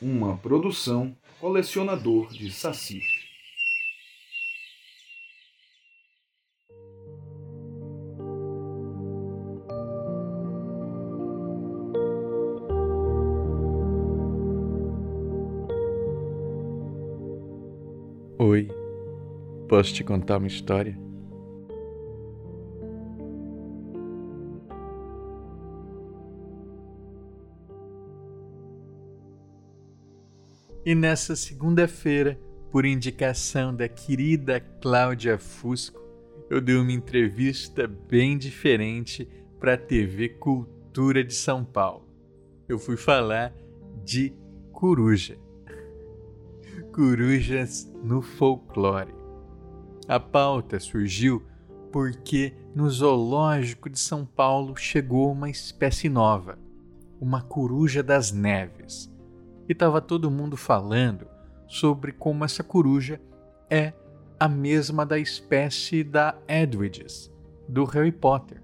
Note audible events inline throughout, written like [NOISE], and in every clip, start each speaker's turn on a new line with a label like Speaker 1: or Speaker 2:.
Speaker 1: uma produção colecionador de saci.
Speaker 2: Oi, posso te contar uma história? E nessa segunda-feira, por indicação da querida Cláudia Fusco, eu dei uma entrevista bem diferente para a TV Cultura de São Paulo. Eu fui falar de coruja. Corujas no folclore. A pauta surgiu porque no zoológico de São Paulo chegou uma espécie nova, uma coruja das neves e estava todo mundo falando sobre como essa coruja é a mesma da espécie da Edwiges, do Harry Potter.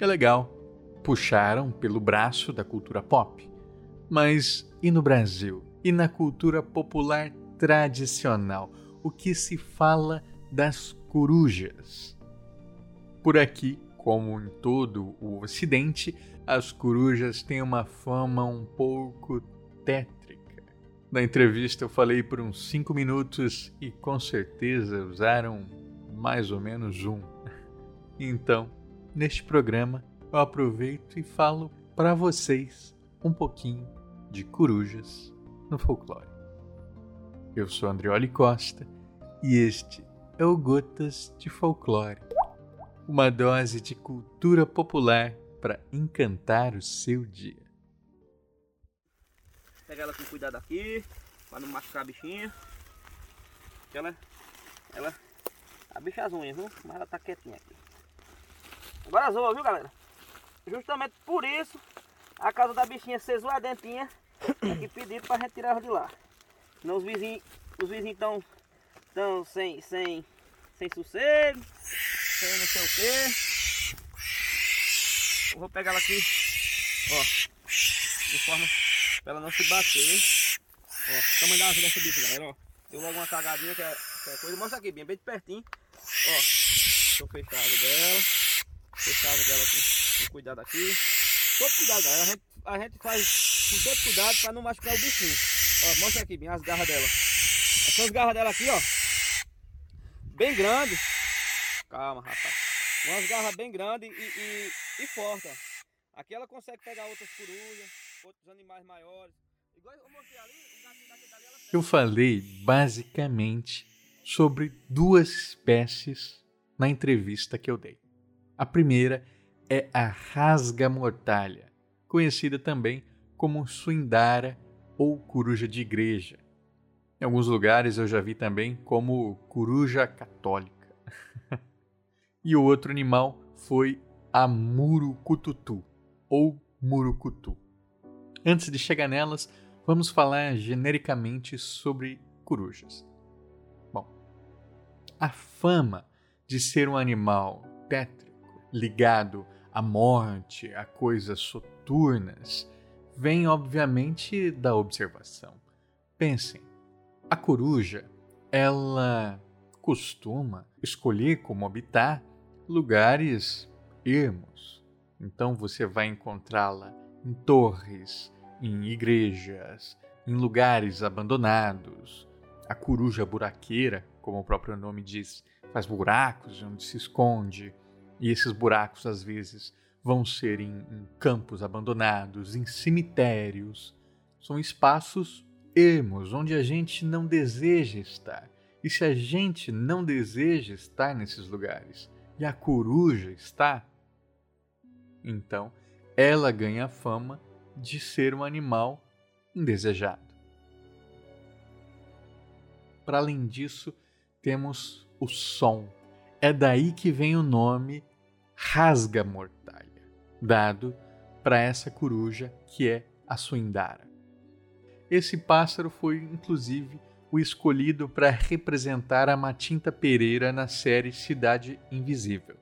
Speaker 2: É legal, puxaram pelo braço da cultura pop. Mas e no Brasil? E na cultura popular tradicional? O que se fala das corujas? Por aqui, como em todo o Ocidente, as corujas têm uma fama um pouco tétrica. Na entrevista eu falei por uns cinco minutos e com certeza usaram mais ou menos um. Então, neste programa, eu aproveito e falo para vocês um pouquinho de corujas no folclore. Eu sou Andrioli Costa e este é o Gotas de Folclore uma dose de cultura popular para encantar o seu dia.
Speaker 3: Pega ela com cuidado aqui, para não machucar a bichinha. Ela, ela, a bicha é as unhas, viu? Mas ela tá quietinha aqui. Agora zoa, viu galera? Justamente por isso, a casa da bichinha ser zoadentinha, é que pediram pra gente tirar ela de lá. Senão os vizinhos, os vizinhos estão tão sem, sem, sem sossego, sem não sei o que. Eu vou pegar ela aqui, ó, de forma Pra ela não se bater. Ó, o tamanho da asa dessa bicha, galera, ó. Deu logo uma cagadinha que é, que é coisa. Mostra aqui, bem, bem de pertinho. Ó, deixa eu fechar a asa dela. Fechar a asa dela com, com cuidado aqui. Todo cuidado, galera. A gente, a gente faz com todo cuidado pra não machucar o bichinho. Ó, mostra aqui, bem, as garras dela. Essas garras dela aqui, ó. Bem grande. Calma, rapaz. Umas garras bem grandes e, e, e fortes, ó. Aqui ela consegue pegar outras corujas, outros animais maiores. Igual eu mostrei ali, um gatinho daqui dali, ela
Speaker 2: Eu falei basicamente sobre duas espécies na entrevista que eu dei. A primeira é a rasga mortalha, conhecida também como suindara ou coruja de igreja. Em alguns lugares eu já vi também como coruja católica. [LAUGHS] e o outro animal foi a murucututu, ou murucutu. Antes de chegar nelas, vamos falar genericamente sobre corujas. Bom, a fama de ser um animal tétrico, ligado à morte, a coisas soturnas, vem obviamente da observação. Pensem, a coruja, ela costuma escolher como habitar lugares ermos, então você vai encontrá-la em torres, em igrejas, em lugares abandonados. A coruja buraqueira, como o próprio nome diz, faz buracos onde se esconde, e esses buracos às vezes vão ser em, em campos abandonados, em cemitérios. São espaços ermos onde a gente não deseja estar. E se a gente não deseja estar nesses lugares e a coruja está, então, ela ganha fama de ser um animal indesejado. Para além disso, temos o som. É daí que vem o nome rasga mortalha, dado para essa coruja que é a suindara. Esse pássaro foi inclusive o escolhido para representar a Matinta Pereira na série Cidade Invisível.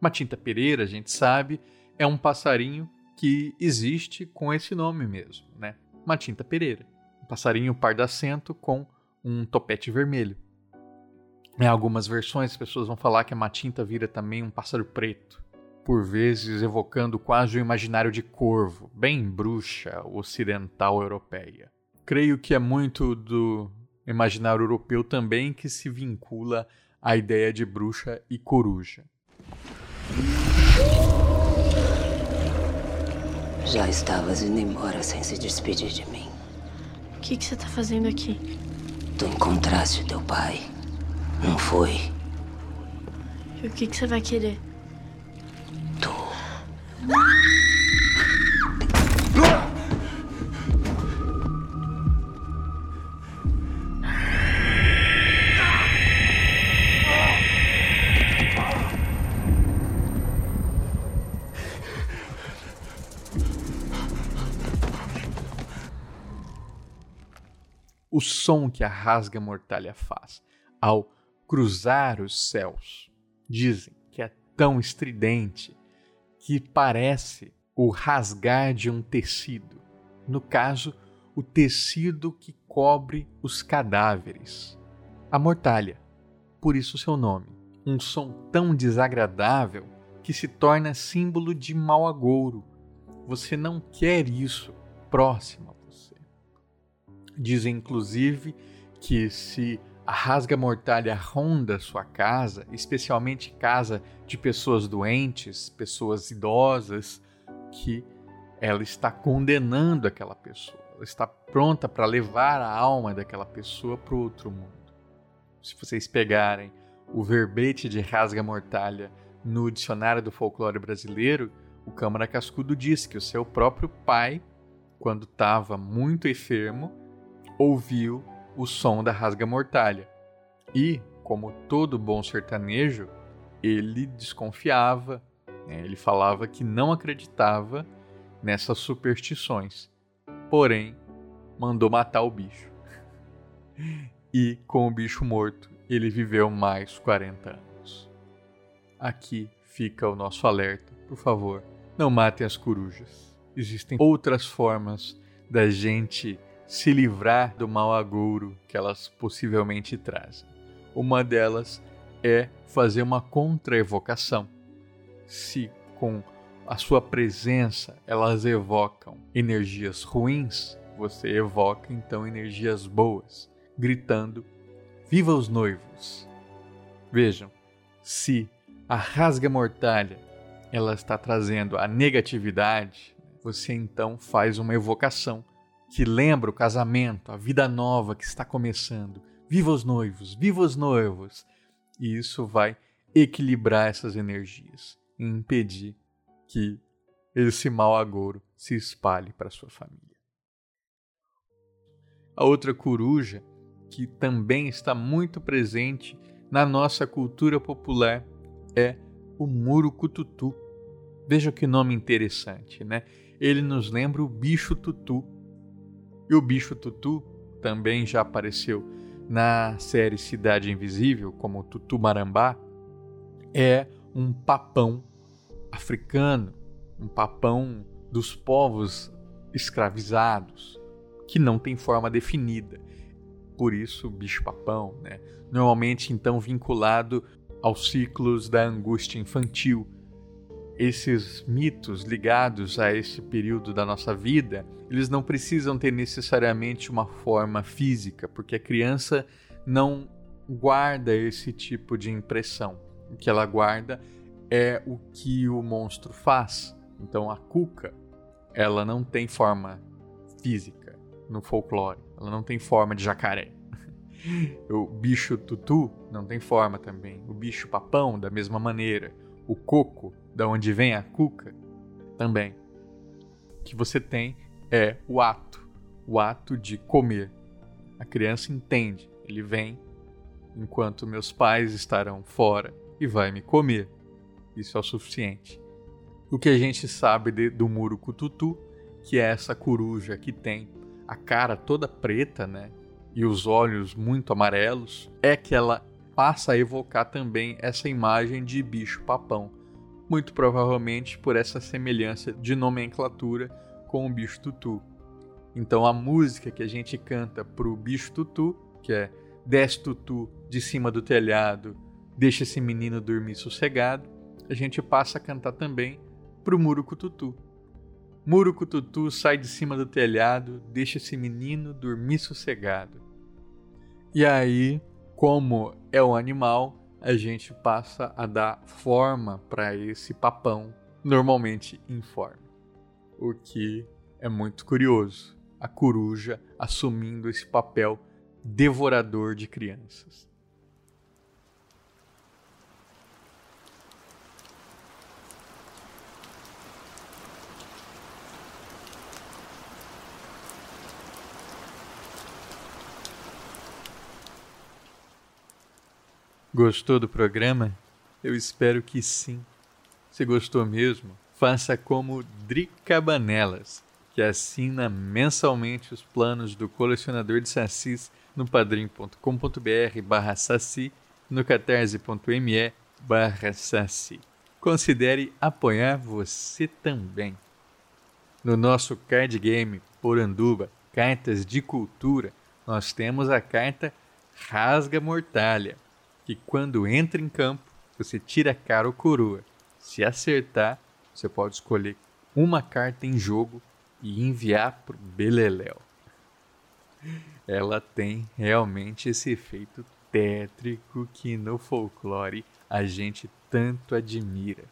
Speaker 2: Matinta Pereira, a gente sabe, é um passarinho que existe com esse nome mesmo, né? Matinta Pereira. passarinho pardacento com um topete vermelho. Em algumas versões, as pessoas vão falar que a matinta vira também um pássaro preto, por vezes evocando quase o imaginário de corvo, bem bruxa ocidental europeia. Creio que é muito do imaginário europeu também que se vincula à ideia de bruxa e coruja.
Speaker 4: Já estavas indo embora sem se despedir de mim.
Speaker 5: O que, que você tá fazendo aqui?
Speaker 4: Tu encontraste teu pai. Não foi?
Speaker 5: E o que, que você vai querer?
Speaker 4: Tu.
Speaker 2: O som que a rasga mortalha faz ao cruzar os céus. Dizem que é tão estridente que parece o rasgar de um tecido. No caso, o tecido que cobre os cadáveres. A mortalha, por isso seu nome. Um som tão desagradável que se torna símbolo de mau agouro. Você não quer isso próximo. Dizem inclusive que se a rasga-mortalha ronda sua casa, especialmente casa de pessoas doentes, pessoas idosas, que ela está condenando aquela pessoa, ela está pronta para levar a alma daquela pessoa para o outro mundo. Se vocês pegarem o verbete de rasga-mortalha no dicionário do folclore brasileiro, o Câmara Cascudo diz que o seu próprio pai, quando estava muito enfermo, ouviu o som da rasga-mortalha. E, como todo bom sertanejo, ele desconfiava, né? ele falava que não acreditava nessas superstições. Porém, mandou matar o bicho. e, com o bicho morto, ele viveu mais 40 anos. Aqui fica o nosso alerta. Por favor, não matem as corujas. Existem outras formas da gente se livrar do mau agouro que elas possivelmente trazem. Uma delas é fazer uma contra-evocação. Se com a sua presença elas evocam energias ruins, você evoca então energias boas, gritando: Viva os noivos! Vejam, se a rasga mortalha ela está trazendo a negatividade, você então faz uma evocação que lembra o casamento, a vida nova que está começando. Viva os noivos, viva os noivos! E isso vai equilibrar essas energias e impedir que esse mau agouro se espalhe para sua família. A outra coruja, que também está muito presente na nossa cultura popular, é o murucututu. Veja que nome interessante, né? Ele nos lembra o bicho tutu, e o bicho tutu também já apareceu na série Cidade Invisível, como Tutu Marambá, é um papão africano, um papão dos povos escravizados, que não tem forma definida. Por isso, bicho-papão, né? normalmente então vinculado aos ciclos da angústia infantil, esses mitos ligados a esse período da nossa vida, eles não precisam ter necessariamente uma forma física, porque a criança não guarda esse tipo de impressão. O que ela guarda é o que o monstro faz. Então a cuca, ela não tem forma física no folclore, ela não tem forma de jacaré. [LAUGHS] O bicho tutu não tem forma também. O bicho papão, da mesma maneira. O coco da onde vem a cuca, também. O que você tem é o ato, o ato de comer. A criança entende, ele vem enquanto meus pais estarão fora e vai me comer. Isso é o suficiente. O que a gente sabe de, do muro cututu, que é essa coruja que tem a cara toda preta, né? E os olhos muito amarelos, é que ela passa a evocar também essa imagem de bicho papão muito provavelmente por essa semelhança de nomenclatura com o bicho tutu. Então a música que a gente canta pro bicho tutu, que é desce tutu de cima do telhado, deixa esse menino dormir sossegado, a gente passa a cantar também pro Murucu Tutu. Murucu Tutu sai de cima do telhado, deixa esse menino dormir sossegado. E aí, como é um animal, a gente passa a dar forma para esse papão, normalmente informe. O que é muito curioso. A coruja assumindo esse papel devorador de crianças. Gostou do programa? Eu espero que sim. Se gostou mesmo, faça como Dricabanelas, que assina mensalmente os planos do colecionador de sacis no padrim.com.br barra saci, no catarse.me barra saci. Considere apoiar você também. No nosso card game Poranduba, Cartas de Cultura, nós temos a carta Rasga Mortalha que quando entra em campo, você tira cara ou coroa. Se acertar, você pode escolher uma carta em jogo e enviar para o Beleléu. Ela tem realmente esse efeito tétrico que no folclore a gente tanto admira.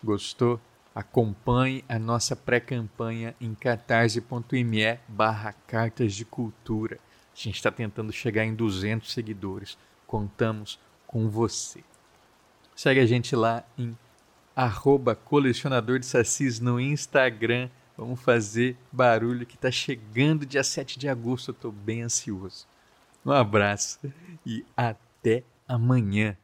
Speaker 2: Gostou? Acompanhe a nossa pré-campanha em catarse.me barra cartas de cultura. A gente está tentando chegar em 200 seguidores contamos com você. Segue a gente lá em arroba colecionador de sacis no Instagram. Vamos fazer barulho que está chegando dia 7 de agosto. Eu estou bem ansioso. Um abraço e até amanhã.